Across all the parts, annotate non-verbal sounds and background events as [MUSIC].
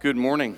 Good morning.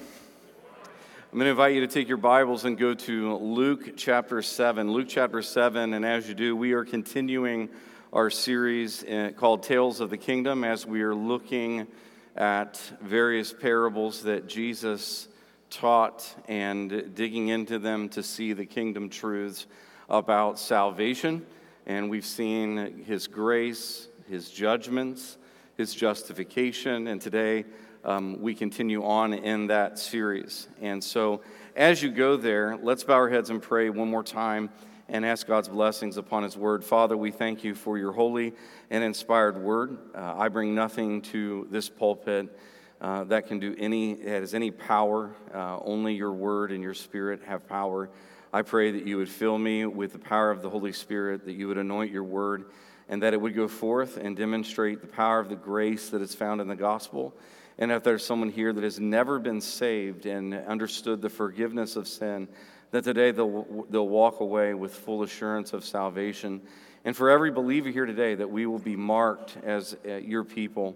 I'm going to invite you to take your Bibles and go to Luke chapter 7. Luke chapter 7, and as you do, we are continuing our series uh, called Tales of the Kingdom as we are looking at various parables that Jesus taught and digging into them to see the kingdom truths about salvation. And we've seen his grace, his judgments, his justification, and today um, we continue on in that series. And so, as you go there, let's bow our heads and pray one more time and ask God's blessings upon His word. Father, we thank you for your holy and inspired word. Uh, I bring nothing to this pulpit. Uh, that can do any has any power uh, only your word and your spirit have power i pray that you would fill me with the power of the holy spirit that you would anoint your word and that it would go forth and demonstrate the power of the grace that is found in the gospel and if there's someone here that has never been saved and understood the forgiveness of sin, that today they'll, they'll walk away with full assurance of salvation. And for every believer here today, that we will be marked as uh, your people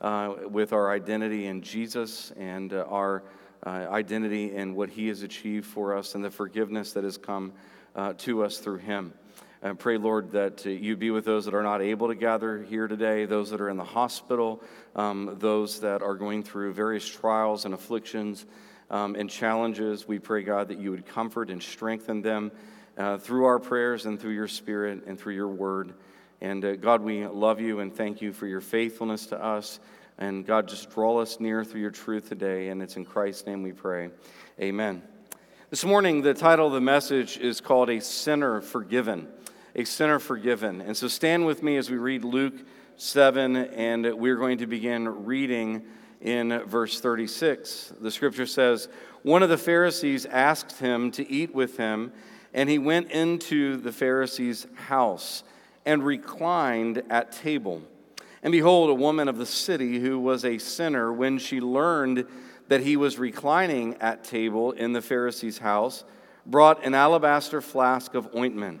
uh, with our identity in Jesus and uh, our uh, identity in what he has achieved for us and the forgiveness that has come uh, to us through him. And pray, Lord, that uh, you be with those that are not able to gather here today, those that are in the hospital, um, those that are going through various trials and afflictions um, and challenges. We pray, God, that you would comfort and strengthen them uh, through our prayers and through your spirit and through your word. And uh, God, we love you and thank you for your faithfulness to us. And God, just draw us near through your truth today. And it's in Christ's name we pray. Amen. This morning, the title of the message is called A Sinner Forgiven a sinner forgiven. And so stand with me as we read Luke 7, and we're going to begin reading in verse 36. The scripture says, One of the Pharisees asked him to eat with him, and he went into the Pharisee's house and reclined at table. And behold, a woman of the city who was a sinner, when she learned that he was reclining at table in the Pharisee's house, brought an alabaster flask of ointment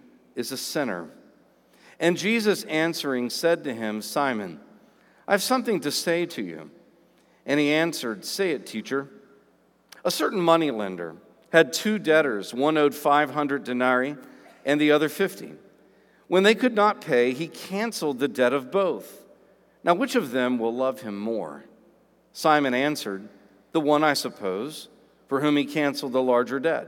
is a sinner. And Jesus answering said to him, Simon, I have something to say to you. And he answered, Say it, teacher. A certain moneylender had two debtors, one owed 500 denarii and the other 50. When they could not pay, he canceled the debt of both. Now, which of them will love him more? Simon answered, The one, I suppose, for whom he canceled the larger debt.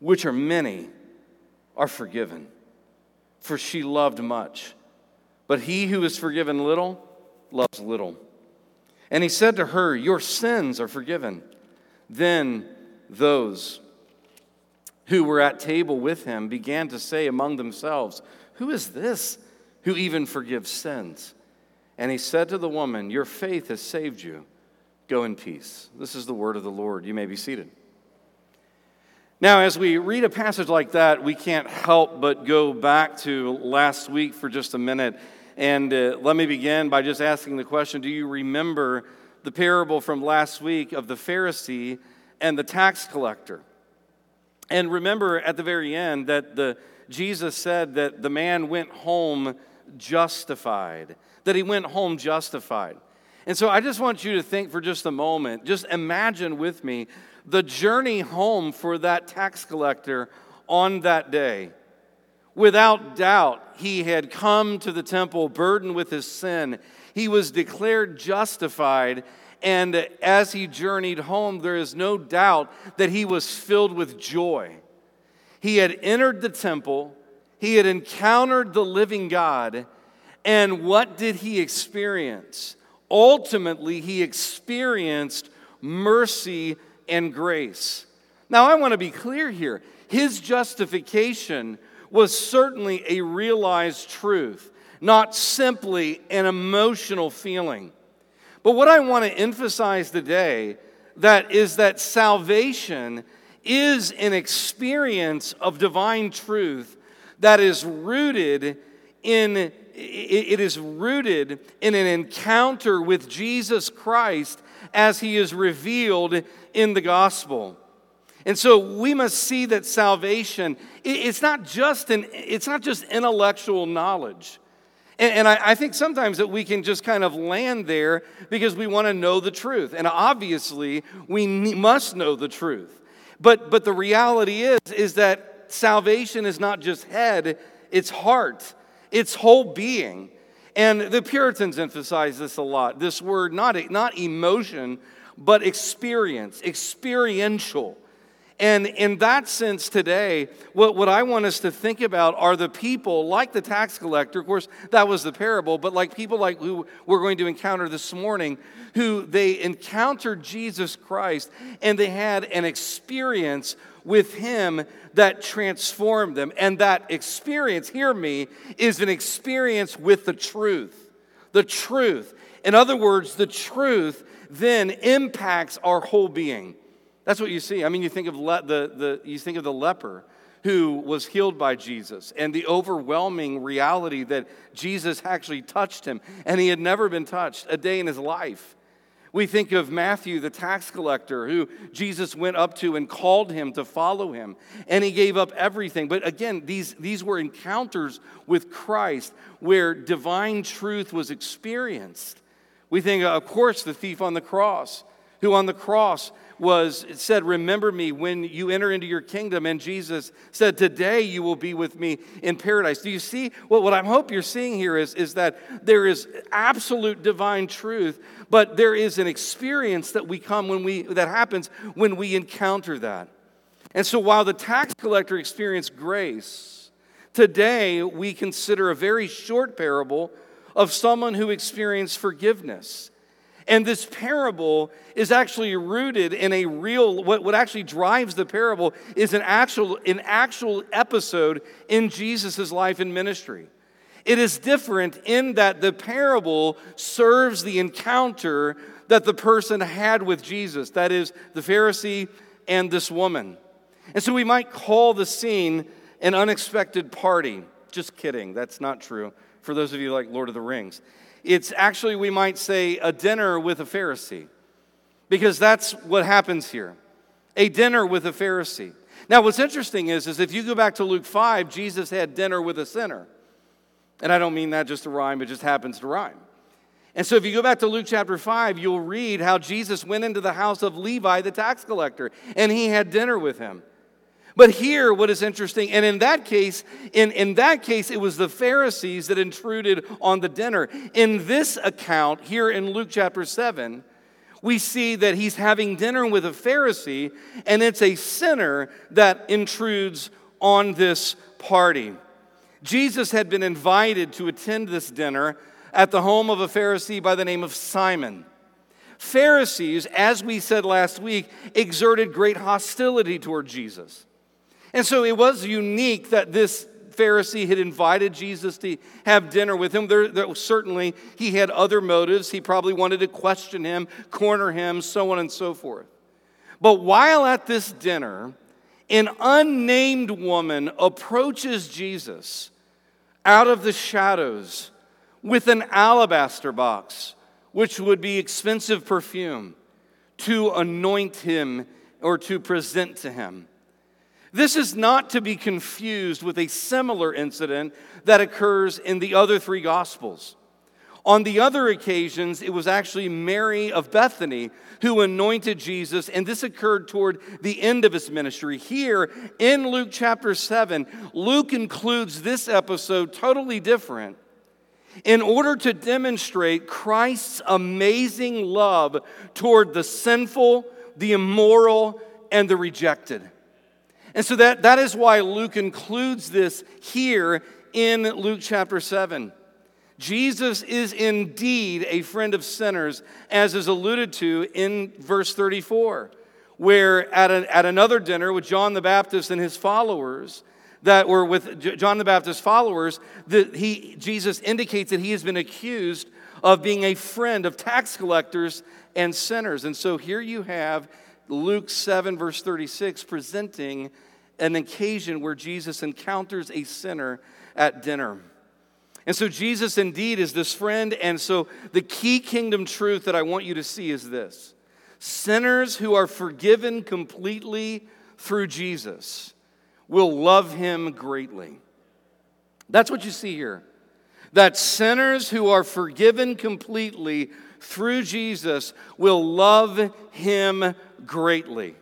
which are many, are forgiven for she loved much. But he who is forgiven little loves little. And he said to her, Your sins are forgiven. Then those who were at table with him began to say among themselves, Who is this who even forgives sins? And he said to the woman, Your faith has saved you. Go in peace. This is the word of the Lord. You may be seated. Now, as we read a passage like that, we can't help but go back to last week for just a minute. And uh, let me begin by just asking the question Do you remember the parable from last week of the Pharisee and the tax collector? And remember at the very end that the, Jesus said that the man went home justified, that he went home justified. And so I just want you to think for just a moment, just imagine with me the journey home for that tax collector on that day. Without doubt, he had come to the temple burdened with his sin. He was declared justified, And as he journeyed home, there is no doubt that he was filled with joy. He had entered the temple, he had encountered the living God, and what did he experience? Ultimately, he experienced mercy and grace. Now, I want to be clear here. His justification was certainly a realized truth, not simply an emotional feeling. But what I want to emphasize today that is that salvation is an experience of divine truth that is rooted in it is rooted in an encounter with Jesus Christ as he is revealed in the gospel. And so we must see that salvation, it's not just, an, it's not just intellectual knowledge. And, I, think sometimes that we can just kind of land there because we want to know the truth. And obviously, we must know the truth. But, but the reality is, is that salvation is not just head, it's heart, it's whole being. And the Puritans emphasize this a lot this word, not, not emotion, but experience, experiential. And in that sense, today, what, what I want us to think about are the people like the tax collector. Of course, that was the parable, but like people like who we're going to encounter this morning, who they encountered Jesus Christ and they had an experience with him that transformed them. And that experience, hear me, is an experience with the truth. The truth. In other words, the truth then impacts our whole being. That's what you see. I mean, you think of le- the, the, you think of the leper who was healed by Jesus and the overwhelming reality that Jesus actually touched him and he had never been touched a day in his life. We think of Matthew, the tax collector, who Jesus went up to and called him to follow him, and he gave up everything. But again, these, these were encounters with Christ where divine truth was experienced. We think, of course, the thief on the cross, who on the cross was it said remember me when you enter into your kingdom. And jesus said today you will be with me in paradise. Do you see? Well, what i hope you're seeing here is, is that there is absolute divine truth but there is an experience that we come when we that happens when we encounter that. And so while the tax collector experienced grace today we consider a very short parable of someone who experienced forgiveness and this parable is actually rooted in a real, what, what actually drives the parable is an actual, an actual episode in Jesus' life and ministry. It is different in that the parable serves the encounter that the person had with Jesus, that is, the Pharisee and this woman. And so we might call the scene an unexpected party. Just kidding, that's not true for those of you like Lord of the Rings. It's actually, we might say, a dinner with a Pharisee, because that's what happens here a dinner with a Pharisee. Now, what's interesting is, is if you go back to Luke 5, Jesus had dinner with a sinner. And I don't mean that just to rhyme, it just happens to rhyme. And so if you go back to Luke chapter 5, you'll read how Jesus went into the house of Levi, the tax collector, and he had dinner with him. But here, what is interesting, and in that case, in, in that case, it was the Pharisees that intruded on the dinner. In this account, here in Luke chapter 7, we see that he's having dinner with a Pharisee, and it's a sinner that intrudes on this party. Jesus had been invited to attend this dinner at the home of a Pharisee by the name of Simon. Pharisees, as we said last week, exerted great hostility toward Jesus. And so it was unique that this Pharisee had invited Jesus to have dinner with him. There, there, certainly, he had other motives. He probably wanted to question him, corner him, so on and so forth. But while at this dinner, an unnamed woman approaches Jesus out of the shadows with an alabaster box, which would be expensive perfume, to anoint him or to present to him. This is not to be confused with a similar incident that occurs in the other three Gospels. On the other occasions, it was actually Mary of Bethany who anointed Jesus, and this occurred toward the end of his ministry. Here in Luke chapter 7, Luke includes this episode totally different. in order to demonstrate Christ's amazing love toward the sinful, the immoral, and the rejected. And so that, that is why Luke includes this here in Luke chapter 7. Jesus is indeed a friend of sinners, as is alluded to in verse 34, where at, at another dinner with John the Baptist and his followers, that were with John the Baptist's followers, that he, Jesus indicates that he has been accused of being a friend of tax collectors and sinners. And so here you have Luke 7, verse 36, presenting an occasion where Jesus encounters a sinner at dinner. And so Jesus indeed is this friend. And so the key kingdom truth that I want you to see is this sinners who are forgiven completely through Jesus will love him greatly. That's what you see here. That sinners who are forgiven completely through Jesus will love him greatly.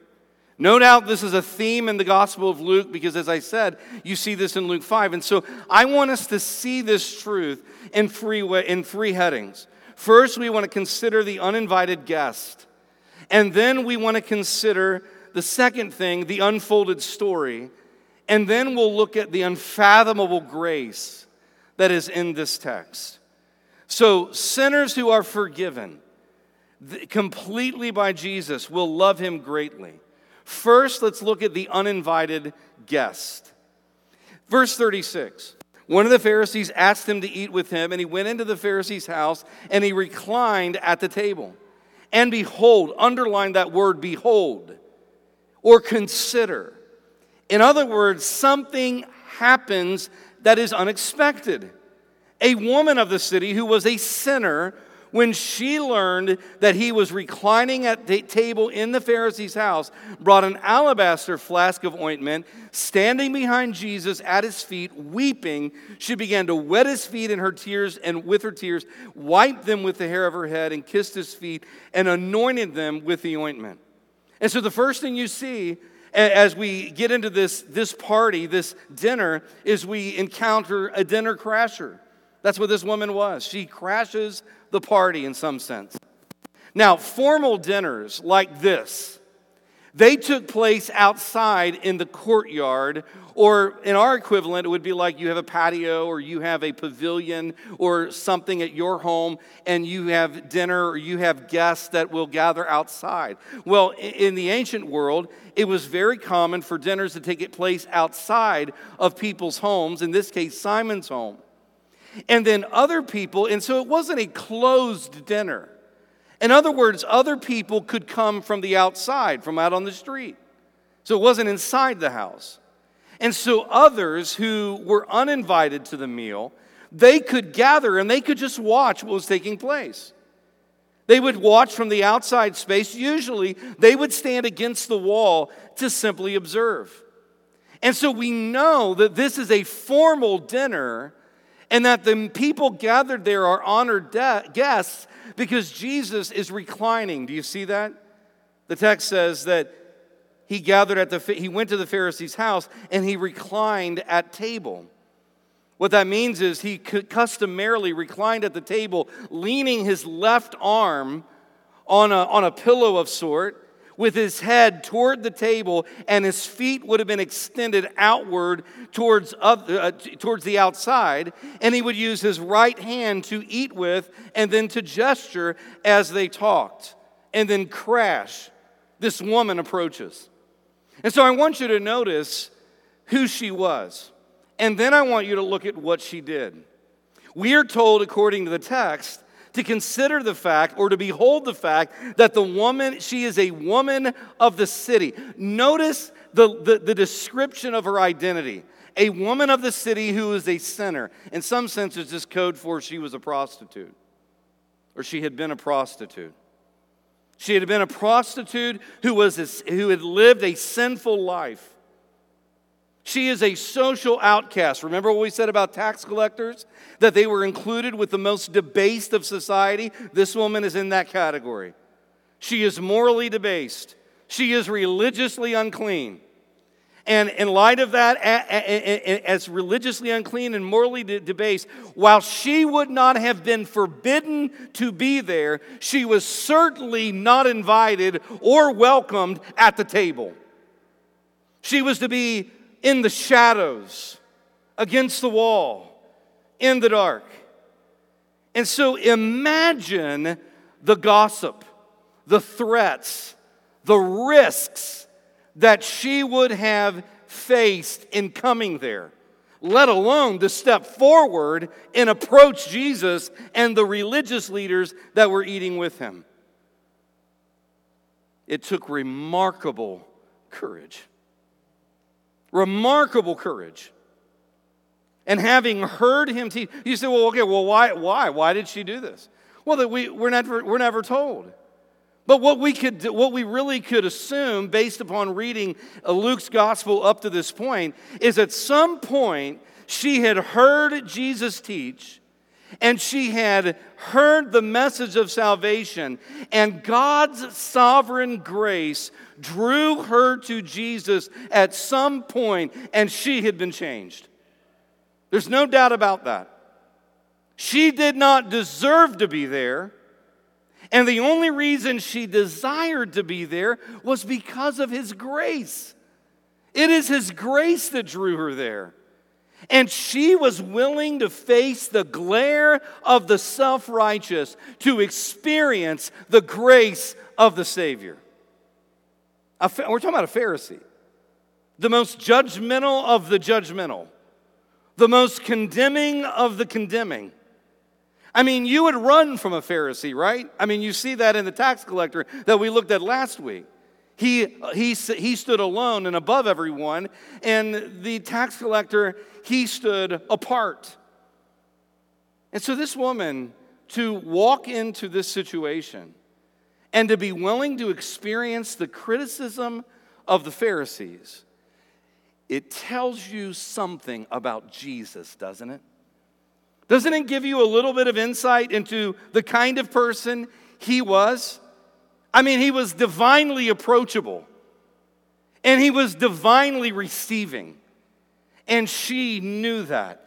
No doubt this is a theme in the Gospel of Luke because, as I said, you see this in Luke 5. And so I want us to see this truth in three, way, in three headings. First, we want to consider the uninvited guest. And then we want to consider the second thing, the unfolded story. And then we'll look at the unfathomable grace that is in this text. So, sinners who are forgiven completely by Jesus will love him greatly. First, let's look at the uninvited guest. Verse 36 One of the Pharisees asked him to eat with him, and he went into the Pharisee's house and he reclined at the table. And behold, underline that word behold or consider. In other words, something happens that is unexpected. A woman of the city who was a sinner when she learned that he was reclining at the table in the Pharisee's house, brought an alabaster flask of ointment, standing behind Jesus at his feet, weeping, she began to wet his feet in her tears and with her tears, wiped them with the hair of her head, and kissed his feet, and anointed them with the ointment. And so the first thing you see as we get into this, this party, this dinner, is we encounter a dinner crasher. That's what this woman was. She crashes the party in some sense. Now, formal dinners like this, they took place outside in the courtyard, or in our equivalent, it would be like you have a patio or you have a pavilion or something at your home, and you have dinner or you have guests that will gather outside. Well, in the ancient world, it was very common for dinners to take place outside of people's homes, in this case, Simon's home and then other people, and so it wasn't a closed dinner. In other words, other people could come from the outside, from out on the street. So it wasn't inside the house. And so others who were uninvited to the meal, they could gather and they could just watch what was taking place. They would watch from the outside space. Usually, they would stand against the wall to simply observe. And so we know that this is a formal dinner and that the people gathered there are honored de- guests because Jesus is reclining. Do you see that? The text says that he gathered at the he went to the Pharisee's house and he reclined at table. What that means is he customarily reclined at the table, leaning his left arm on a, on a pillow of sort, with his head toward the table, and his feet would have been extended outward towards, uh, towards the outside. And he would use his right hand to eat with and then to gesture as they talked. And then crash. This woman approaches. And so I want you to notice who she was. And then I want you to look at what she did. We are told, according to the text, to consider the fact or to behold the fact that the woman, she is a woman of the city. Notice the, the, the description of her identity a woman of the city who is a sinner. In some senses, just code for she was a prostitute or she had been a prostitute. She had been a prostitute who, was a, who had lived a sinful life. She is a social outcast. Remember what we said about tax collectors? That they were included with the most debased of society? This woman is in that category. She is morally debased, she is religiously unclean. And in light of that, as religiously unclean and morally debased, while she would not have been forbidden to be there, she was certainly not invited or welcomed at the table. She was to be in the shadows, against the wall, in the dark. And so imagine the gossip, the threats, the risks that she would have faced in coming there, let alone to step forward and approach Jesus and the religious leaders that were eating with him. It took remarkable courage. Remarkable courage. And having heard him teach, you say, well, okay, well, why, why? Why did she do this? Well, that we, we're, never, we're never told. But what we, could, what we really could assume, based upon reading Luke's gospel up to this point, is at some point she had heard Jesus teach and she had heard the message of salvation, and God's sovereign grace drew her to Jesus at some point, and she had been changed. There's no doubt about that. She did not deserve to be there. And the only reason she desired to be there was because of His grace. It is His grace that drew her there. And she was willing to face the glare of the self righteous to experience the grace of the Savior. We're talking about a Pharisee, the most judgmental of the judgmental, the most condemning of the condemning. I mean, you would run from a Pharisee, right? I mean, you see that in the tax collector that we looked at last week. He, he, he stood alone and above everyone, and the tax collector, he stood apart. And so, this woman, to walk into this situation and to be willing to experience the criticism of the Pharisees, it tells you something about Jesus, doesn't it? Doesn't it give you a little bit of insight into the kind of person he was? I mean, he was divinely approachable and he was divinely receiving. And she knew that.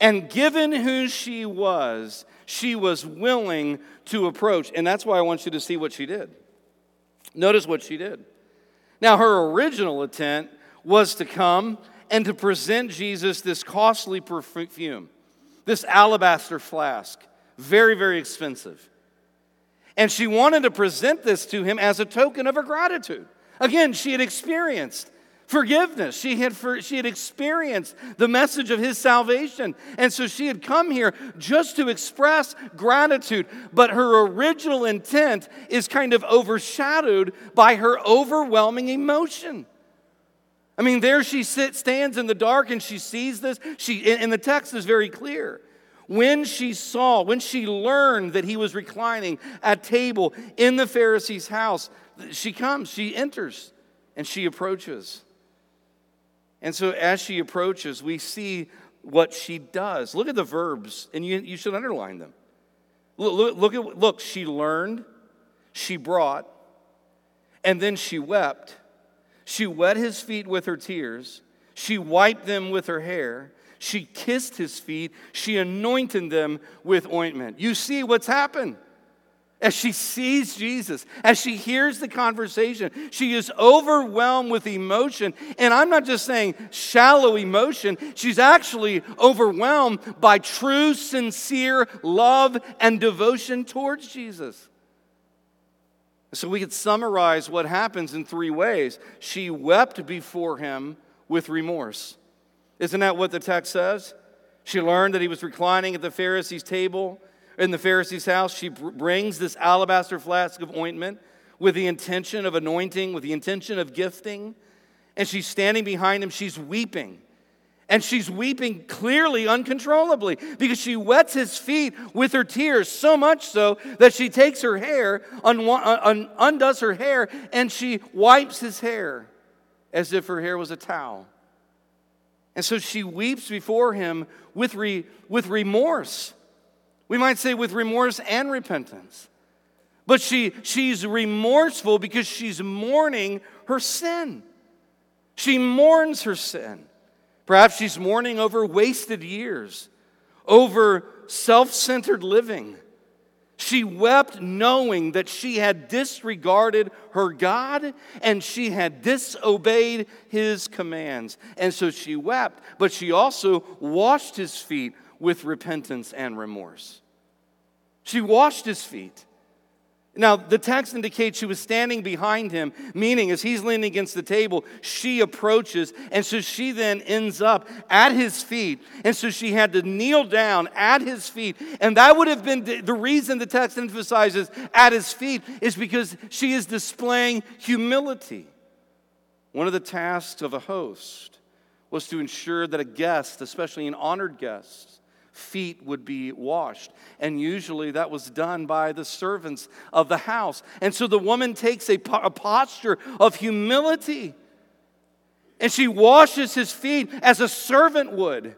And given who she was, she was willing to approach. And that's why I want you to see what she did. Notice what she did. Now, her original intent was to come and to present Jesus this costly perfume this alabaster flask, very, very expensive. And she wanted to present this to him as a token of her gratitude. Again, she had experienced forgiveness. She had, for, she had experienced the message of his salvation. And so she had come here just to express gratitude. But her original intent is kind of overshadowed by her overwhelming emotion. I mean, there she sits, stands in the dark and she sees this. She, and the text is very clear. When she saw, when she learned that he was reclining at table in the Pharisee's house, she comes, she enters, and she approaches. And so as she approaches, we see what she does. Look at the verbs, and you, you should underline them. Look, look, look, at, look, she learned, she brought, and then she wept she wet his feet with her tears. She wiped them with her hair. She kissed his feet. She anointed them with ointment. You see what's happened. As she sees Jesus, as she hears the conversation, she is overwhelmed with emotion. And I'm not just saying shallow emotion, she's actually overwhelmed by true, sincere love and devotion towards Jesus. So we could summarize what happens in three ways. She wept before him with remorse. Isn't that what the text says? She learned that he was reclining at the Pharisee's table in the Pharisee's house. She brings this alabaster flask of ointment with the intention of anointing, with the intention of gifting. And she's standing behind him. She's weeping. And she's weeping clearly, uncontrollably, because she wets his feet with her tears, so much so that she takes her hair, un- un- undoes her hair, and she wipes his hair as if her hair was a towel. And so she weeps before him with, re- with remorse. We might say with remorse and repentance. But she, she's remorseful because she's mourning her sin. She mourns her sin. Perhaps she's mourning over wasted years, over self centered living. She wept knowing that she had disregarded her God and she had disobeyed his commands. And so she wept, but she also washed his feet with repentance and remorse. She washed his feet. Now, the text indicates she was standing behind him, meaning as he's leaning against the table, she approaches. And so she then ends up at his feet. And so she had to kneel down at his feet. And that would have been the reason the text emphasizes at his feet, is because she is displaying humility. One of the tasks of a host was to ensure that a guest, especially an honored guest, feet would be washed. And usually that was done by the servants of the house. And so the woman takes a, a posture of humility and she washes his feet as a servant would.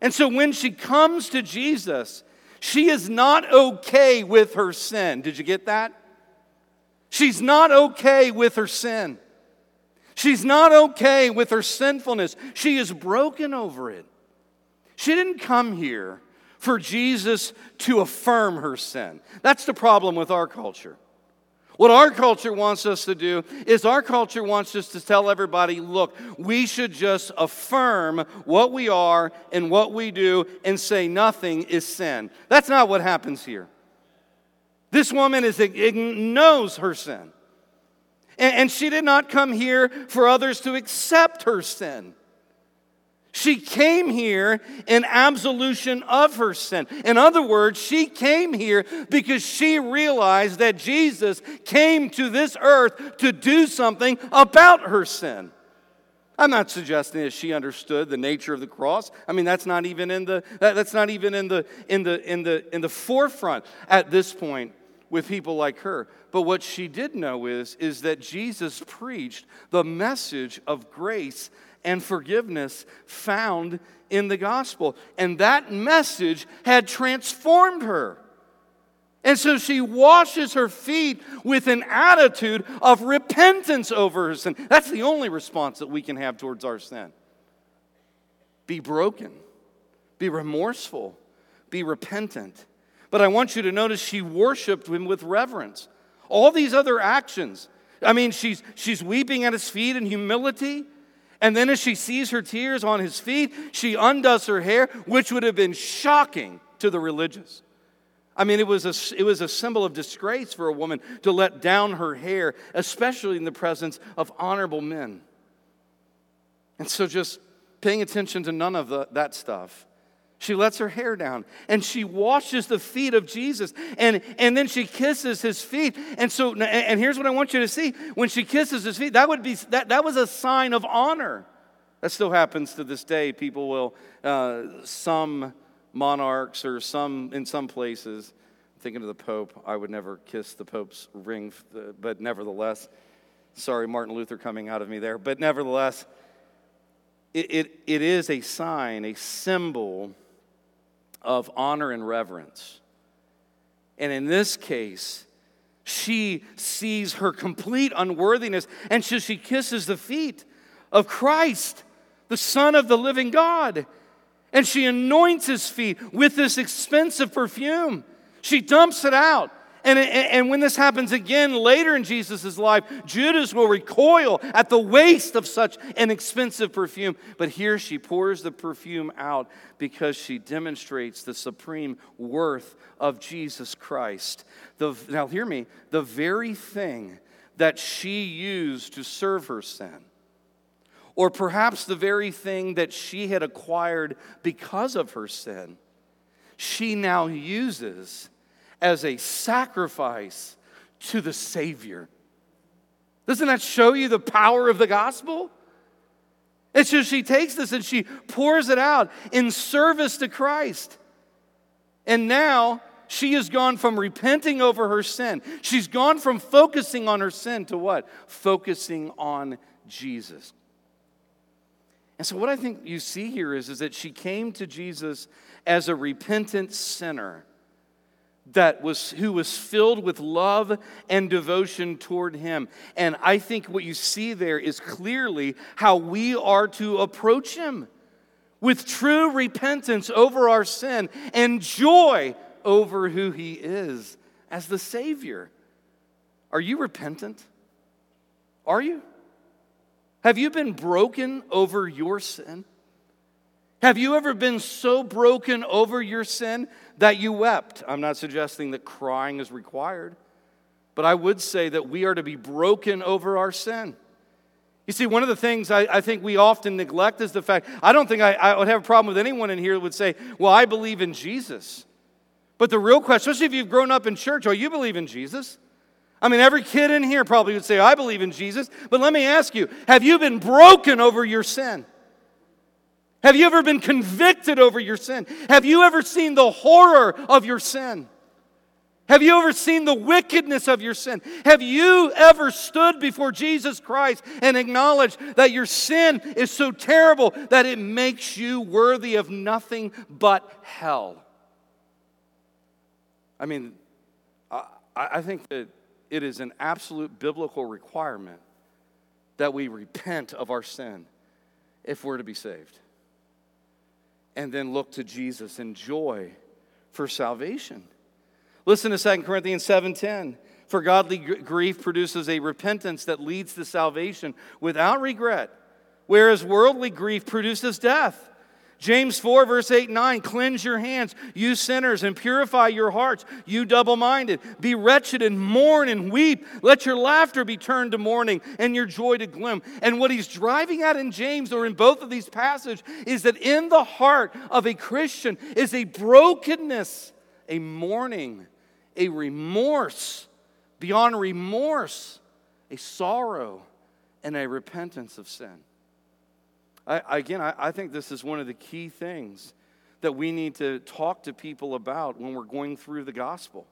And so when she comes to Jesus, she is not okay with her sin. Did you get that? She's not okay with her sin. She's not okay with her sinfulness. She is broken over it. She didn't come here for Jesus to affirm her sin. That's the problem with our culture. What our culture wants us to do is our culture wants us to tell everybody look, we should just affirm what we are and what we do and say nothing is sin. That's not what happens here. This woman is, knows her sin. And she did not come here for others to accept her sin. She came here in absolution of her sin. In other words, she came here because she realized that Jesus came to this earth to do something about her sin. I'm not suggesting that she understood the nature of the cross. I mean, that's not even in the that's not even in the in the in the in the forefront at this point with people like her. But what she did know is is that Jesus preached the message of grace and forgiveness found in the gospel. And that message had transformed her. And so she washes her feet with an attitude of repentance over her sin. That's the only response that we can have towards our sin. Be broken, be remorseful, be repentant. But I want you to notice she worshiped him with reverence. All these other actions, I mean, she's, she's weeping at his feet in humility. And then as she sees her tears on his feet, she undoes her hair, which would have been shocking to the religious. I mean, it was, a, it was a symbol of disgrace for a woman to let down her hair, especially in the presence of honorable men. And so, just paying attention to none of the, that stuff, she lets her hair down and she washes the feet of Jesus and, and then she kisses his feet. And so, and here's what I want you to see when she kisses his feet, that would be that, that was a sign of honor. That still happens to this day. People will, uh, some monarchs or some, in some places, thinking of the Pope, I would never kiss the Pope's ring, but nevertheless, sorry, Martin Luther coming out of me there, but nevertheless, it, it, it is a sign, a symbol of honor and reverence. And in this case, she sees her complete unworthiness and so she kisses the feet of Christ, the Son of the living God. And she anoints his feet with this expensive perfume. She dumps it out. And, and when this happens again later in Jesus' life, Judas will recoil at the waste of such an expensive perfume. But here she pours the perfume out because she demonstrates the supreme worth of Jesus Christ. The, now, hear me the very thing that she used to serve her sin, or perhaps the very thing that she had acquired because of her sin, she now uses as a sacrifice to the Savior. Doesn't that show you the power of the gospel? It's just she takes this and she pours it out in service to Christ. And now she has gone from repenting over her sin. She's gone from focusing on her sin to what? Focusing on Jesus. And so, what I think you see here is, is that she came to Jesus as a repentant sinner that was who was filled with love and devotion toward him. And I think what you see there is clearly how we are to approach him with true repentance over our sin and joy over who he is as the Savior. Are you repentant? Are you? Have you been broken over your sin? Have you ever been so broken over your sin that you wept? I'm not suggesting that crying is required, but I would say that we are to be broken over our sin. You see, one of the things I, I think we often neglect is the fact I don't think I, I, would have a problem with anyone in here that would say, Well, I believe in Jesus. But the real question, especially if you've grown up in church, oh, you believe in Jesus? I mean, every kid in here probably would say, I believe in Jesus. But let me ask you, have you been broken over your sin? Have you ever been convicted over your sin? Have you ever seen the horror of your sin? Have you ever seen the wickedness of your sin? Have you ever stood before Jesus Christ and acknowledged that your sin is so terrible that it makes you worthy of nothing but hell? I mean, I, I think that it is an absolute biblical requirement that we repent of our sin if we're to be saved and then look to Jesus in joy for salvation. Listen to 2 Corinthians 7:10. For godly grief produces a repentance that leads to salvation without regret, whereas worldly grief produces death. James 4, verse 8 and 9 Cleanse your hands, you sinners, and purify your hearts, you double minded. Be wretched and mourn and weep. Let your laughter be turned to mourning and your joy to gloom. And what he's driving at in James, or in both of these passages, is that in the heart of a Christian is a brokenness, a mourning, a remorse, beyond remorse, a sorrow, and a repentance of sin. I, again, I, I think this is one of the key things that we need to talk to people about when we're going through the gospel.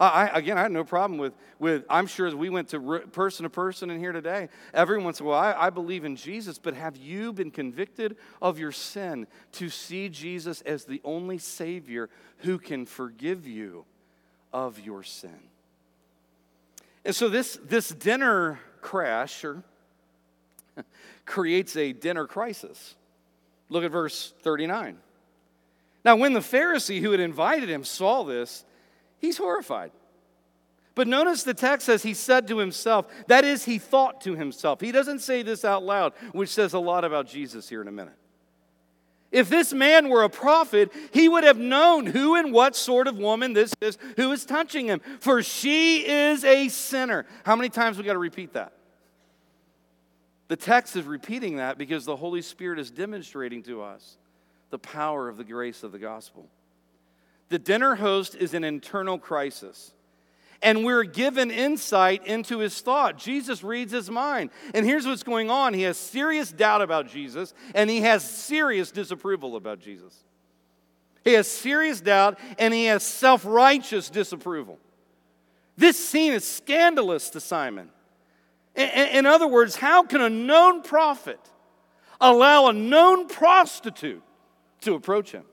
I, again, I had no problem with, with, I'm sure as we went to re, person to person in here today, everyone said, Well, I, I believe in Jesus, but have you been convicted of your sin to see Jesus as the only Savior who can forgive you of your sin? And so, this, this dinner crash, or [LAUGHS] creates a dinner crisis. Look at verse 39. Now, when the Pharisee who had invited him saw this, he's horrified. But notice the text says he said to himself, that is, he thought to himself. He doesn't say this out loud, which says a lot about Jesus here in a minute. If this man were a prophet, he would have known who and what sort of woman this is who is touching him, for she is a sinner. How many times we got to repeat that? The text is repeating that because the Holy Spirit is demonstrating to us the power of the grace of the gospel. The dinner host is an internal crisis. And we're given insight into his thought. Jesus reads his mind. And here's what's going on he has serious doubt about Jesus, and he has serious disapproval about Jesus. He has serious doubt, and he has self righteous disapproval. This scene is scandalous to Simon. In other words, how can a known prophet allow a known prostitute to approach him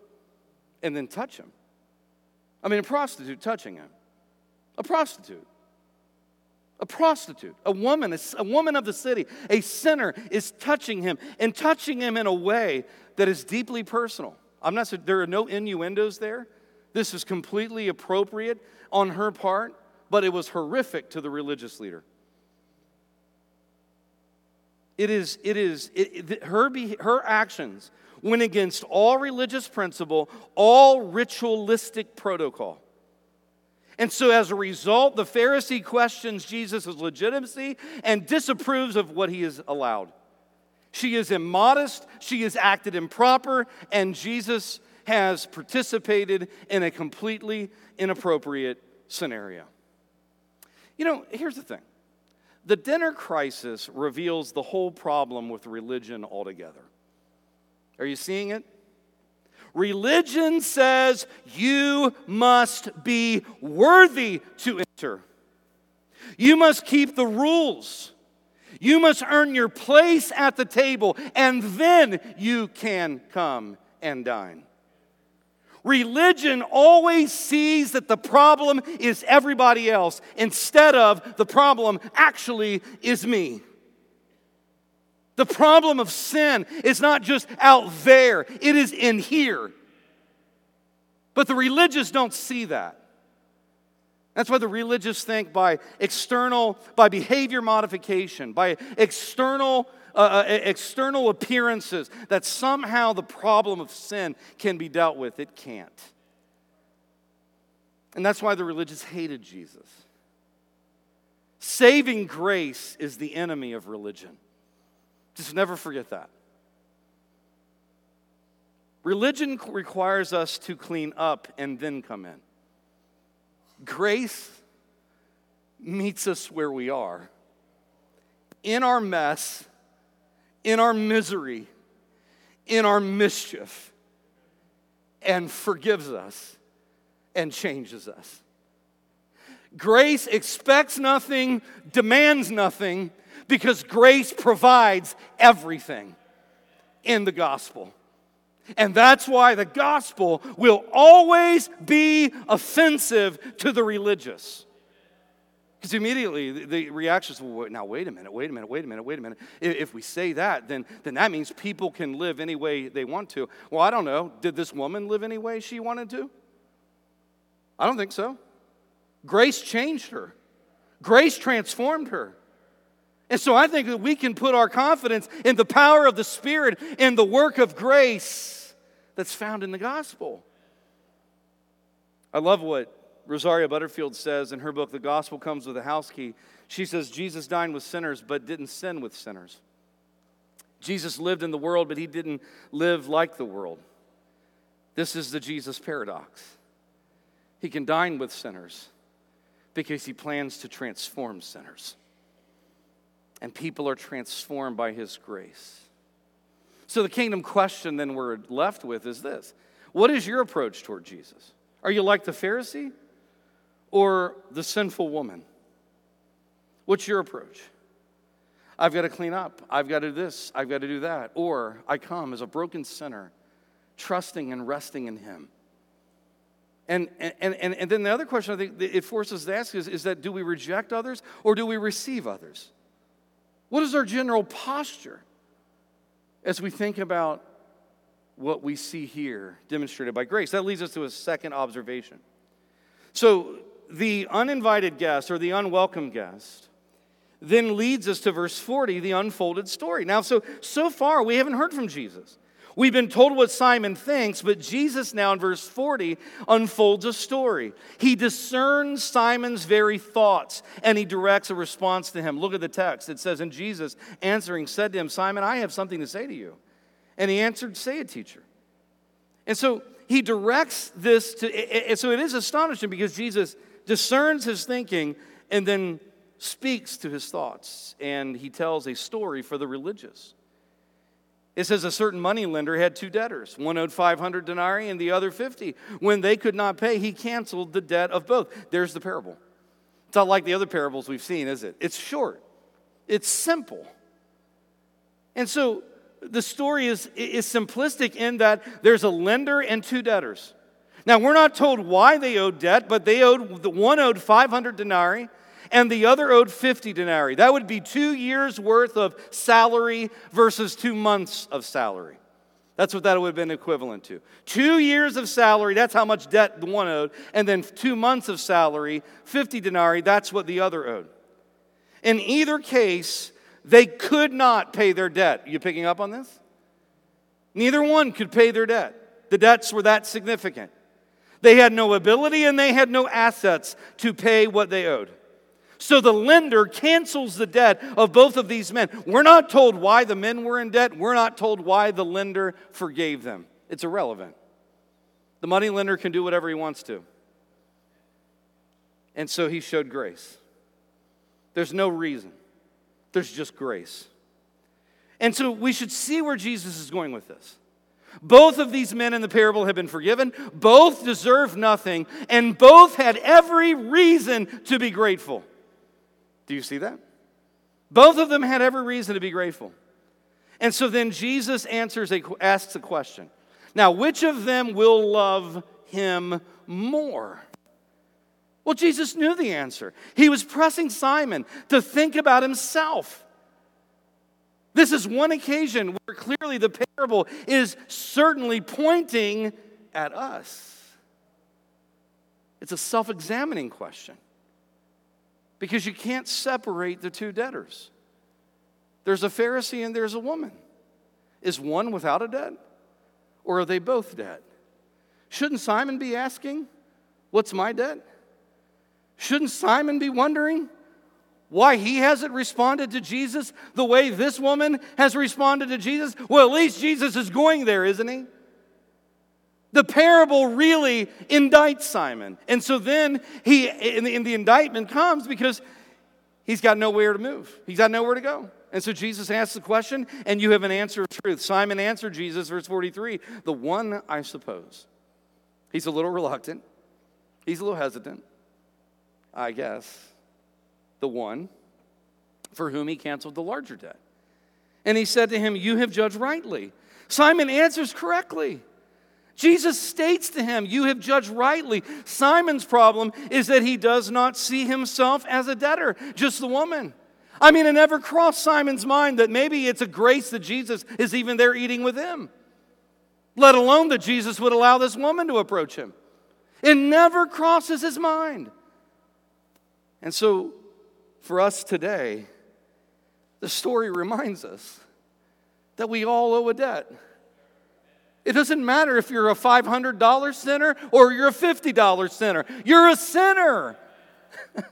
and then touch him? I mean, a prostitute touching him. A prostitute. A prostitute, a woman, a, woman of the city, a sinner is touching him and touching him in a way that is deeply personal. I'm not there are no innuendos there. This is completely appropriate on her part, but it was horrific to the religious leader. It is, it is, it, it, her, be, her actions went against all religious principle, all ritualistic protocol. And so, as a result, the Pharisee questions Jesus' legitimacy and disapproves of what he has allowed. She is immodest, she has acted improper, and Jesus has participated in a completely inappropriate scenario. You know, here's the thing the dinner crisis reveals the whole problem with religion altogether. Are you seeing it? Religion says you must be worthy to enter. You must keep the rules. You must earn your place at the table, and then you can come and dine. Religion always sees that the problem is everybody else instead of the problem actually is me. The problem of sin is not just out there, it is in here. But the religious don't see that. That's why the religious think by external, by behavior modification, by external, uh, uh, external appearances, that somehow the problem of sin can be dealt with. It can't. And that's why the religious hated Jesus. Saving grace is the enemy of religion. Just never forget that. Religion requires us to clean up and then come in. Grace meets us where we are in our mess, in our misery, in our mischief, and forgives us and changes us. Grace expects nothing, demands nothing, because grace provides everything in the gospel. And that's why the gospel will always be offensive to the religious. Because immediately the reaction is, well, now wait a minute, wait a minute, wait a minute, wait a minute. If we say that, then, then that means people can live any way they want to. Well, I don't know. Did this woman live any way she wanted to? I don't think so. Grace changed her, grace transformed her. And so I think that we can put our confidence in the power of the Spirit and the work of grace that's found in the gospel. I love what Rosaria Butterfield says in her book, The Gospel Comes with a House Key. She says, Jesus dined with sinners, but didn't sin with sinners. Jesus lived in the world, but he didn't live like the world. This is the Jesus paradox. He can dine with sinners because he plans to transform sinners and people are transformed by his grace. So, the kingdom question then we're left with is this What is your approach toward Jesus? Are you like the Pharisee or the sinful woman? What's your approach? I've got to clean up. I've got to do this. I've got to do that. Or I come as a broken sinner, trusting and resting in Him. And, and, and, and then the other question I think it forces us to ask is, is that do we reject others or do we receive others? What is our general posture as we think about what we see here demonstrated by grace? That leads us to a second observation. So, the uninvited guest or the unwelcome guest then leads us to verse 40, the unfolded story. Now, so so far we haven't heard from Jesus. We've been told what Simon thinks, but Jesus now in verse 40 unfolds a story. He discerns Simon's very thoughts and he directs a response to him. Look at the text. It says, And Jesus answering said to him, Simon, I have something to say to you. And he answered, Say it, teacher. And so he directs this to, and so it is astonishing because Jesus discerns his thinking and then speaks to his thoughts. And he tells a story for the religious. It says a certain money lender had two debtors. One owed 500 denarii and the other 50. When they could not pay, he canceled the debt of both. There's the parable. It's not like the other parables we've seen, is it? It's short, it's simple. And so the story is, is simplistic in that there's a lender and two debtors. Now, we're not told why they owed debt, but they owed, the one owed 500 denarii and the other owed 50 denarii. That would be two years' worth of salary versus two months of salary. That's what that would have been equivalent to. Two years of salary, that's how much debt the one owed, and then two months of salary, 50 denarii, that's what the other owed. In either case, they could not pay their debt. You picking up on this? Neither one could pay their debt. The debts were that significant. They had no ability and they had no assets to pay what they owed. So the lender cancels the debt of both of these men. We're not told why the men were in debt. We're not told why the lender forgave them. It's irrelevant. The money lender can do whatever he wants to. And so he showed grace. There's no reason, there's just grace. And so we should see where Jesus is going with this. Both of these men in the parable have been forgiven, both deserve nothing, and both had every reason to be grateful. Do you see that? Both of them had every reason to be grateful. And so then Jesus answers a, asks a question. Now, which of them will love him more? Well, Jesus knew the answer. He was pressing Simon to think about himself. This is one occasion where clearly the parable is certainly pointing at us. It's a self examining question because you can't separate the two debtors. There's a Pharisee and there's a woman. Is one without a debt or are they both dead? Shouldn't Simon be asking, What's my debt? Shouldn't Simon be wondering, why he hasn't responded to Jesus the way this woman has responded to Jesus? Well, at least Jesus is going there, isn't he? The parable really indicts Simon. And so then he, in the, the indictment comes because he's got nowhere to move, he's got nowhere to go. And so Jesus asks the question, and you have an answer of truth. Simon answered Jesus, verse 43, the one I suppose. He's a little reluctant, he's a little hesitant, I guess the one for whom he canceled the larger debt. And he said to him, You have judged rightly. Simon answers correctly. Jesus states to him, You have judged rightly. Simon's problem is that he does not see himself as a debtor, just the woman. I mean, it never crossed Simon's mind that maybe it's a grace that Jesus is even there eating with him, let alone that Jesus would allow this woman to approach him. It never crosses his mind. And so for us today, the story reminds us that we all owe a debt. It doesn't matter if you're a $500 sinner or you're a $50 sinner, you're a sinner. [LAUGHS]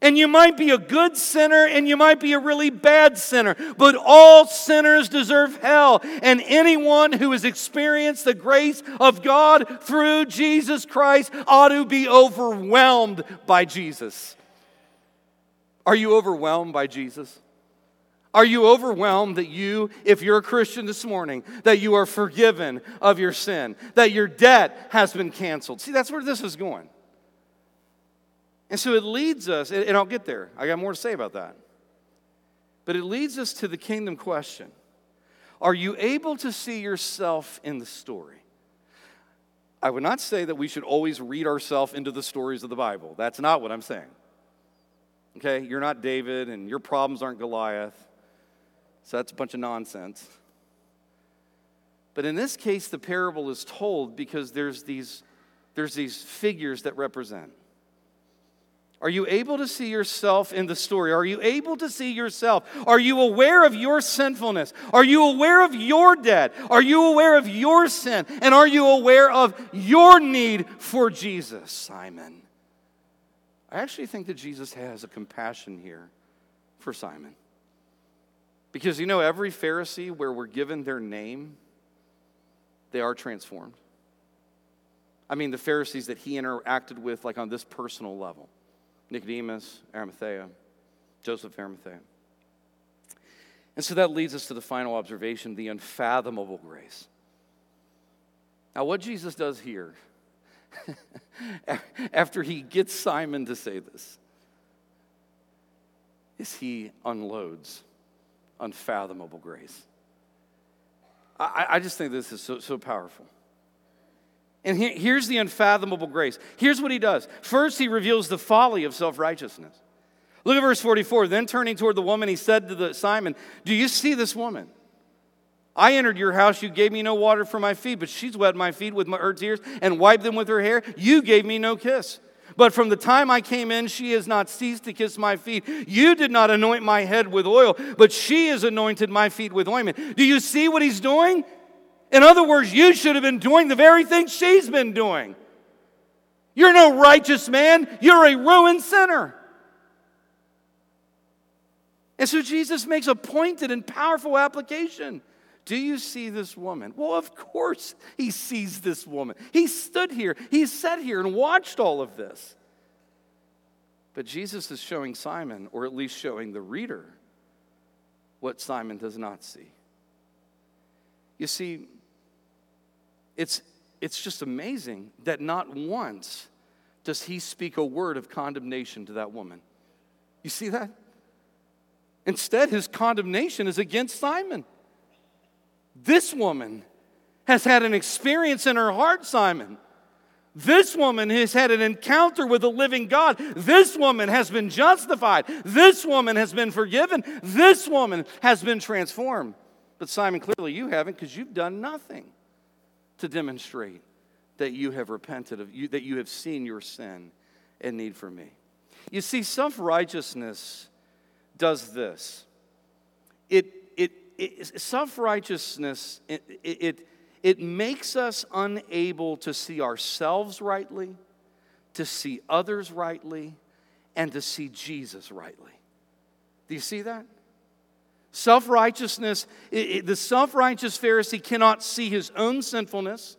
and you might be a good sinner and you might be a really bad sinner, but all sinners deserve hell. And anyone who has experienced the grace of God through Jesus Christ ought to be overwhelmed by Jesus. Are you overwhelmed by Jesus? Are you overwhelmed that you, if you're a Christian this morning, that you are forgiven of your sin, that your debt has been canceled? See, that's where this is going. And so it leads us, and I'll get there. I got more to say about that. But it leads us to the kingdom question Are you able to see yourself in the story? I would not say that we should always read ourselves into the stories of the Bible. That's not what I'm saying. Okay? You're not David and your problems aren't Goliath. So that's a bunch of nonsense. But in this case, the parable is told because there's these, there's these figures that represent. Are you able to see yourself in the story? Are you able to see yourself? Are you aware of your sinfulness? Are you aware of your debt? Are you aware of your sin? And are you aware of your need for Jesus, Simon? I actually think that Jesus has a compassion here for Simon. Because you know, every Pharisee where we're given their name, they are transformed. I mean, the Pharisees that he interacted with, like on this personal level Nicodemus, Arimathea, Joseph Arimathea. And so that leads us to the final observation the unfathomable grace. Now, what Jesus does here [LAUGHS] after he gets Simon to say this is he unloads unfathomable grace. I, I just think this is so, so powerful. And he, here's the unfathomable grace. Here's what he does. First, he reveals the folly of self righteousness. Look at verse 44. Then turning toward the woman, he said to the Simon, Do you see this woman? I entered your house, you gave me no water for my feet, but she's wet my feet with her tears and wiped them with her hair. You gave me no kiss. But from the time I came in, she has not ceased to kiss my feet. You did not anoint my head with oil, but she has anointed my feet with ointment. Do you see what he's doing? In other words, you should have been doing the very thing she's been doing. You're no righteous man, you're a ruined sinner. And so Jesus makes a pointed and powerful application. Do you see this woman? Well, of course he sees this woman. He stood here, he sat here and watched all of this. But Jesus is showing Simon, or at least showing the reader, what Simon does not see. You see, it's, it's just amazing that not once does he speak a word of condemnation to that woman. You see that? Instead, his condemnation is against Simon. This woman has had an experience in her heart, Simon. This woman has had an encounter with the living God. This woman has been justified. This woman has been forgiven. This woman has been transformed. But Simon, clearly you haven't because you've done nothing to demonstrate that you have repented of you, that you have seen your sin and need for me. You see, self righteousness does this. It, self righteousness, it, it, it makes us unable to see ourselves rightly, to see others rightly, and to see Jesus rightly. Do you see that? Self righteousness, the self righteous Pharisee cannot see his own sinfulness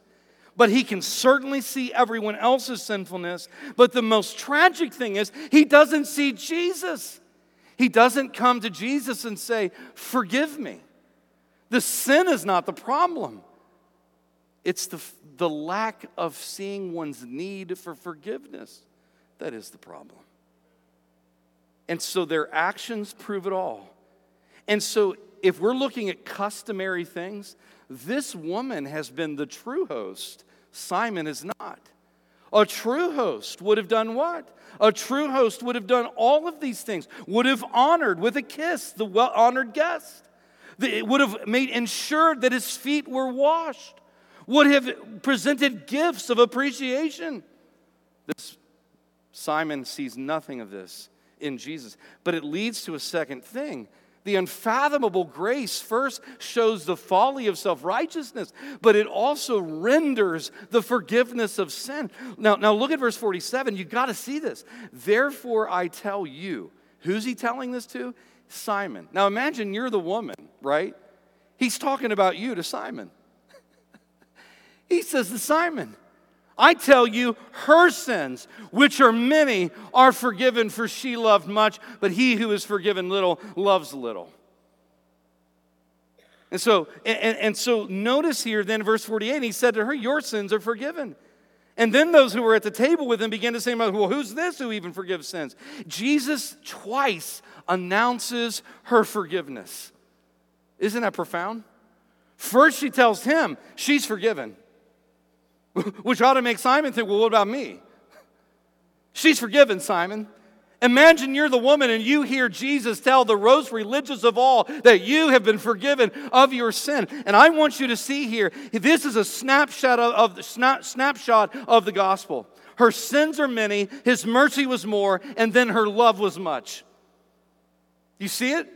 but he can certainly see everyone else's sinfulness. But the most tragic thing is, he doesn't see Jesus. He doesn't come to Jesus and say, Forgive me. The sin is not the problem, it's the, the lack of seeing one's need for forgiveness that is the problem. And so their actions prove it all. And so if we're looking at customary things, this woman has been the true host. Simon is not. A true host would have done what? A true host would have done all of these things, would have honored with a kiss the well honored guest, it would have made ensured that his feet were washed, would have presented gifts of appreciation. This Simon sees nothing of this in Jesus, but it leads to a second thing the unfathomable grace first shows the folly of self righteousness, but it also renders the forgiveness of sin. Now, now look at verse 47. You've got to see this. Therefore, I tell you. Who's he telling this to? Simon. Now, imagine you're the woman, right? He's talking about you to Simon. [LAUGHS] he says to Simon, I tell you, her sins, which are many, are forgiven, for she loved much, but he who is forgiven little loves little. And so, and, and so notice here then verse 48, he said to her, Your sins are forgiven. And then those who were at the table with him began to say, Well, who's this who even forgives sins? Jesus twice announces her forgiveness. Isn't that profound? First, she tells him she's forgiven. [LAUGHS] Which ought to make Simon think, well, what about me? She's forgiven, Simon. Imagine you're the woman and you hear Jesus tell the most religious of all that you have been forgiven of your sin. And I want you to see here, this is a snapshot of, of the snap, snapshot of the gospel. Her sins are many, his mercy was more, and then her love was much. You see it?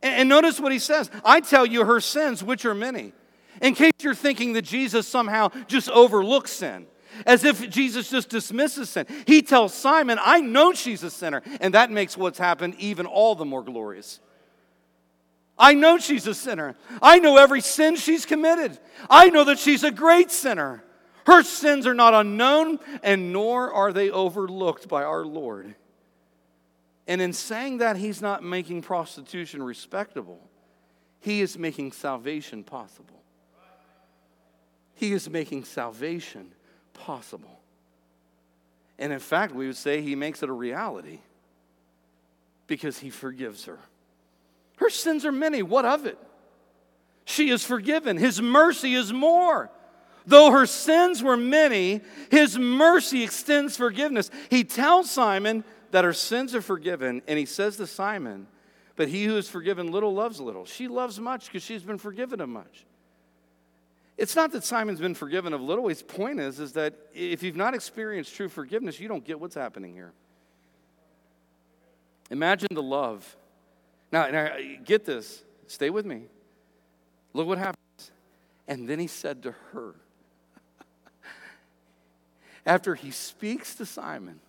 And, notice what he says. I tell you her sins, which are many. In case you're thinking that Jesus somehow just overlooks sin, as if Jesus just dismisses sin, he tells Simon, I know she's a sinner. And that makes what's happened even all the more glorious. I know she's a sinner. I know every sin she's committed. I know that she's a great sinner. Her sins are not unknown, and nor are they overlooked by our Lord. And in saying that, he's not making prostitution respectable, he is making salvation possible. He is making salvation possible. And in fact, we would say he makes it a reality because he forgives her. Her sins are many. What of it? She is forgiven. His mercy is more. Though her sins were many, his mercy extends forgiveness. He tells Simon that her sins are forgiven, and he says to Simon, But he who is forgiven little loves little. She loves much because she's been forgiven of much. It's not that Simon's been forgiven of little. His point is, is that if you've not experienced true forgiveness, you don't get what's happening here. Imagine the love. Now, now get this. Stay with me. Look what happens. And then he said to her, [LAUGHS] after he speaks to Simon,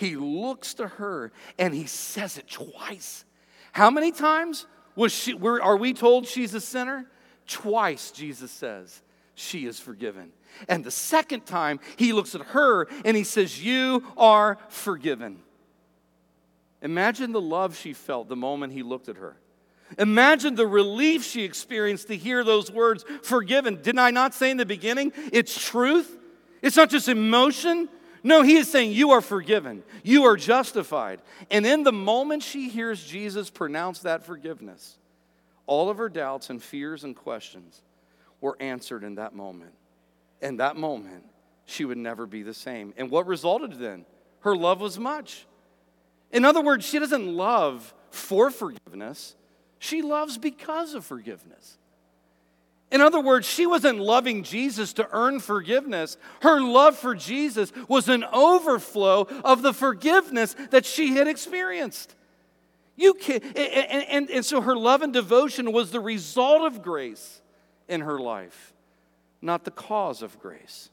he looks to her and he says it twice. How many times was she, were, are we told she's a sinner? Twice, Jesus says, she is forgiven. And the second time, he looks at her and he says, You are forgiven. Imagine the love she felt the moment he looked at her. Imagine the relief she experienced to hear those words, forgiven. Didn't I not say in the beginning? It's truth. It's not just emotion. No, he is saying, You are forgiven. You are justified. And in the moment she hears Jesus pronounce that forgiveness, all of her doubts and fears and questions were answered in that moment. In that moment, she would never be the same. And what resulted then? Her love was much. In other words, she doesn't love for forgiveness, she loves because of forgiveness. In other words, she wasn't loving Jesus to earn forgiveness. Her love for Jesus was an overflow of the forgiveness that she had experienced. You can, and, and, and so her love and devotion was the result of grace in her life, not the cause of grace.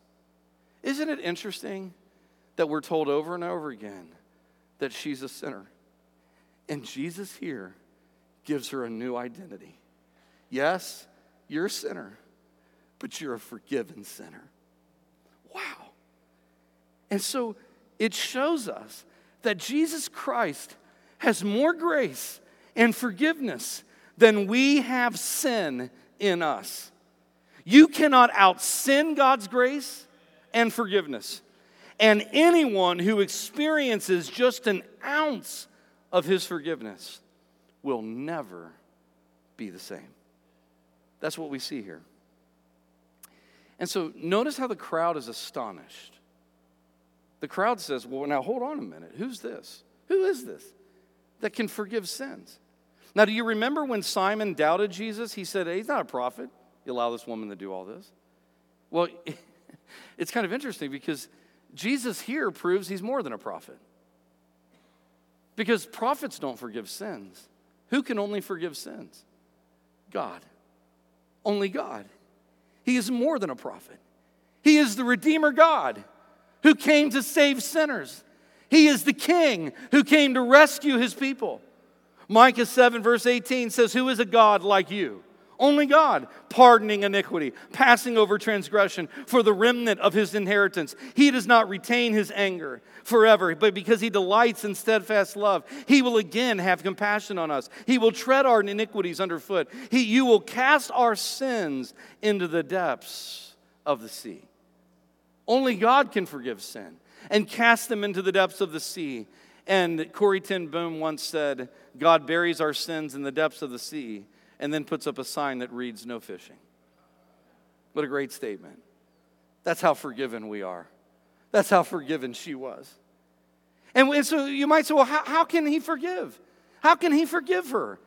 Isn't it interesting that we're told over and over again that she's a sinner? And Jesus here gives her a new identity. Yes, you're a sinner, but you're a forgiven sinner. Wow. And so it shows us that Jesus Christ has more grace and forgiveness than we have sin in us. You cannot out sin God's grace and forgiveness. And anyone who experiences just an ounce of his forgiveness will never be the same. That's what we see here. And so notice how the crowd is astonished. The crowd says, Well, now hold on a minute. Who's this? Who is this that can forgive sins? Now, do you remember when Simon doubted Jesus? He said, hey, He's not a prophet. You allow this woman to do all this. Well, [LAUGHS] it's kind of interesting because Jesus here proves he's more than a prophet. Because prophets don't forgive sins. Who can only forgive sins? God. Only God. He is more than a prophet. He is the Redeemer God who came to save sinners. He is the King who came to rescue his people. Micah 7, verse 18 says, Who is a God like you? Only God, pardoning iniquity, passing over transgression for the remnant of his inheritance. He does not retain his anger forever, but because he delights in steadfast love, he will again have compassion on us. He will tread our iniquities underfoot. He, you will cast our sins into the depths of the sea. Only God can forgive sin and cast them into the depths of the sea. And Corrie ten Boom once said, God buries our sins in the depths of the sea and then puts up a sign that reads, No fishing. What a great statement. That's how forgiven we are. That's how forgiven she was. And so you might say, well, how, how can he forgive? How can he forgive her?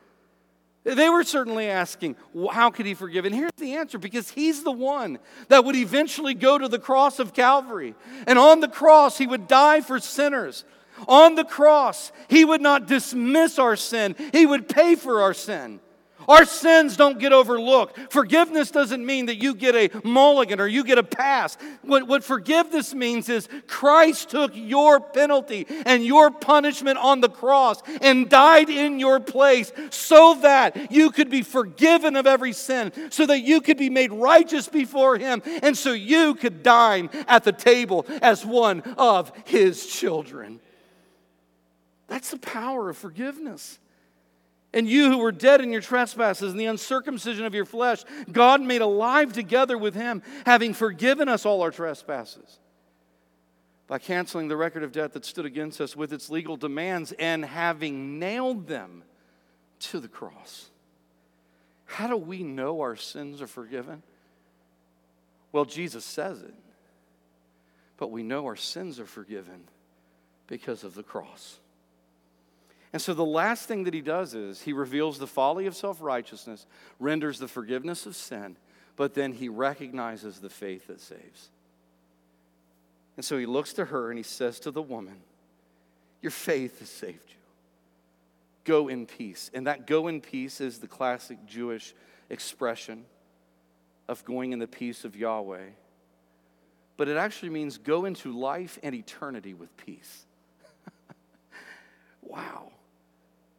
They were certainly asking, how could he forgive? And here's the answer because he's the one that would eventually go to the cross of Calvary. And on the cross, he would die for sinners. On the cross, he would not dismiss our sin, he would pay for our sin. Our sins don't get overlooked. Forgiveness doesn't mean that you get a mulligan or you get a pass. What, what forgiveness means is Christ took your penalty and your punishment on the cross and died in your place so that you could be forgiven of every sin, so that you could be made righteous before Him, and so you could dine at the table as one of His children. That's the power of forgiveness. And you who were dead in your trespasses and the uncircumcision of your flesh, God made alive together with him, having forgiven us all our trespasses by canceling the record of debt that stood against us with its legal demands and having nailed them to the cross. How do we know our sins are forgiven? Well, Jesus says it. But we know our sins are forgiven because of the cross. And so the last thing that he does is he reveals the folly of self righteousness, renders the forgiveness of sin, but then he recognizes the faith that saves. And so he looks to her and he says to the woman, Your faith has saved you. Go in peace. And that go in peace is the classic Jewish expression of going in the peace of Yahweh. But it actually means go into life and eternity with peace. [LAUGHS] wow.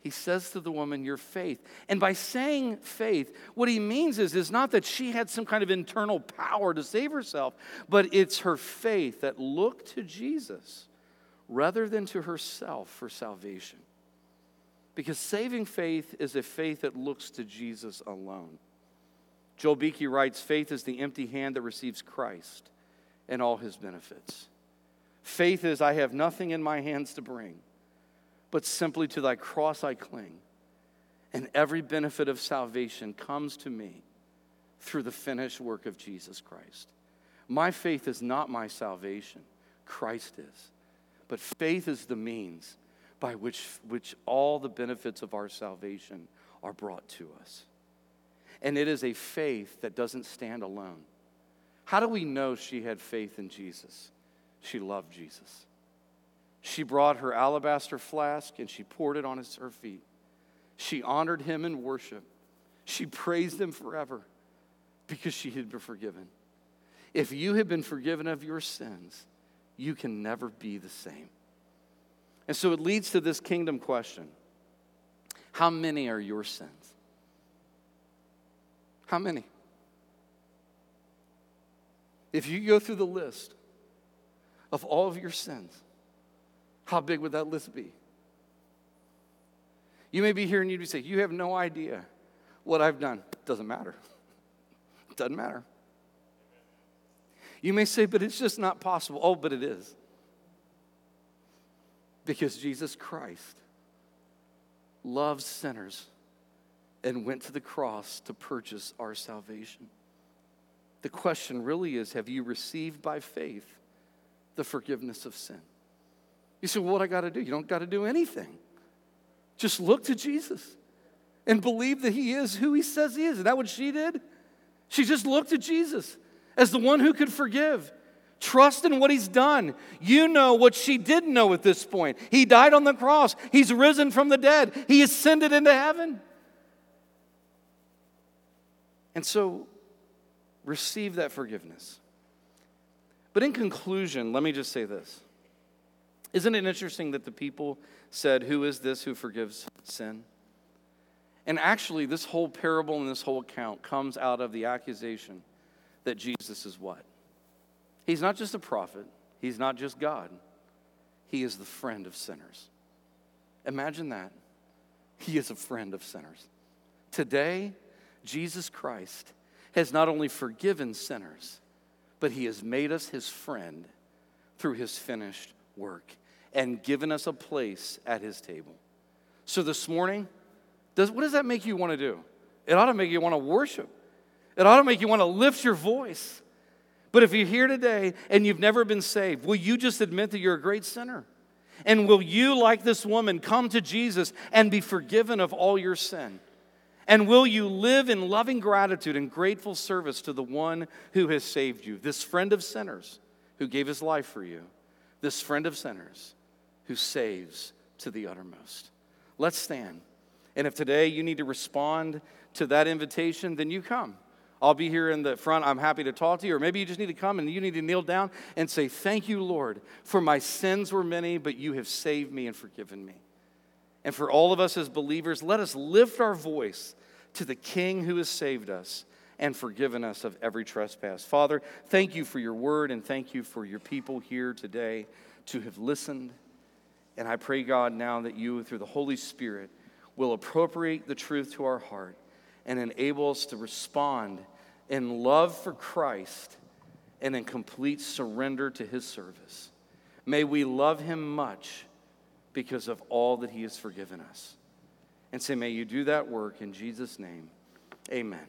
He says to the woman, Your faith. And by saying faith, what he means is, is not that she had some kind of internal power to save herself, but it's her faith that looked to Jesus rather than to herself for salvation. Because saving faith is a faith that looks to Jesus alone. Joel Beeke writes Faith is the empty hand that receives Christ and all his benefits. Faith is, I have nothing in my hands to bring but simply to thy cross I cling. And every benefit of salvation comes to me through the finished work of Jesus Christ. My faith is not my salvation, Christ is. But faith is the means by which, which all the benefits of our salvation are brought to us. And it is a faith that doesn't stand alone. How do we know she had faith in Jesus? She loved Jesus. She brought her alabaster flask and she poured it on his, her feet. She honored him in worship. She praised him forever because she had been forgiven. If you have been forgiven of your sins, you can never be the same. And so it leads to this kingdom question How many are your sins? How many? If you go through the list of all of your sins, how big would that list be? You may be here and you'd be saying, You have no idea what I've done. Doesn't matter. [LAUGHS] Doesn't matter. You may say, But it's just not possible. Oh, but it is. Because Jesus Christ loves sinners and went to the cross to purchase our salvation. The question really is have you received by faith the forgiveness of sin? You say, well, what I got to do? You don't got to do anything. Just look to Jesus and believe that He is who He says He is. Is that what she did? She just looked at Jesus as the one who could forgive. Trust in what He's done. You know what she didn't know at this point. He died on the cross, He's risen from the dead, He ascended into heaven. And so, receive that forgiveness. But in conclusion, let me just say this. Isn't it interesting that the people said, Who is this who forgives sin? And actually, this whole parable and this whole account comes out of the accusation that Jesus is what? He's not just a prophet, he's not just God, he is the friend of sinners. Imagine that. He is a friend of sinners. Today, Jesus Christ has not only forgiven sinners, but he has made us his friend through his finished work and given us a place at his table. So this morning, does, what does that make you want to do? It ought to make you want to worship. It ought to make you want to lift your voice. But if you're here today and you've never been saved, will you just admit that you're a great sinner? And will you, like this woman, come to Jesus and be forgiven of all your sin? And will you live in loving gratitude and grateful service to the one who has saved you, this friend of sinners who gave his life for you, this friend of sinners who saves to the uttermost? Let's stand. And if today you need to respond to that invitation, then you come. I'll be here in the front. I'm happy to talk to you. Or maybe you just need to come and you need to kneel down and say, Thank you, Lord, for my sins were many, but you have saved me and forgiven me. And for all of us as believers, let us lift our voice to the King who has saved us and forgiven us of every trespass. Father, thank you for your word and thank you for your people here today to have listened. And I pray, God, now that you, through the Holy Spirit, will appropriate the truth to our heart and enable us to respond in love for Christ and in complete surrender to his service. May we love him much because of all that he has forgiven us. And say, may you do that work in Jesus' name. Amen.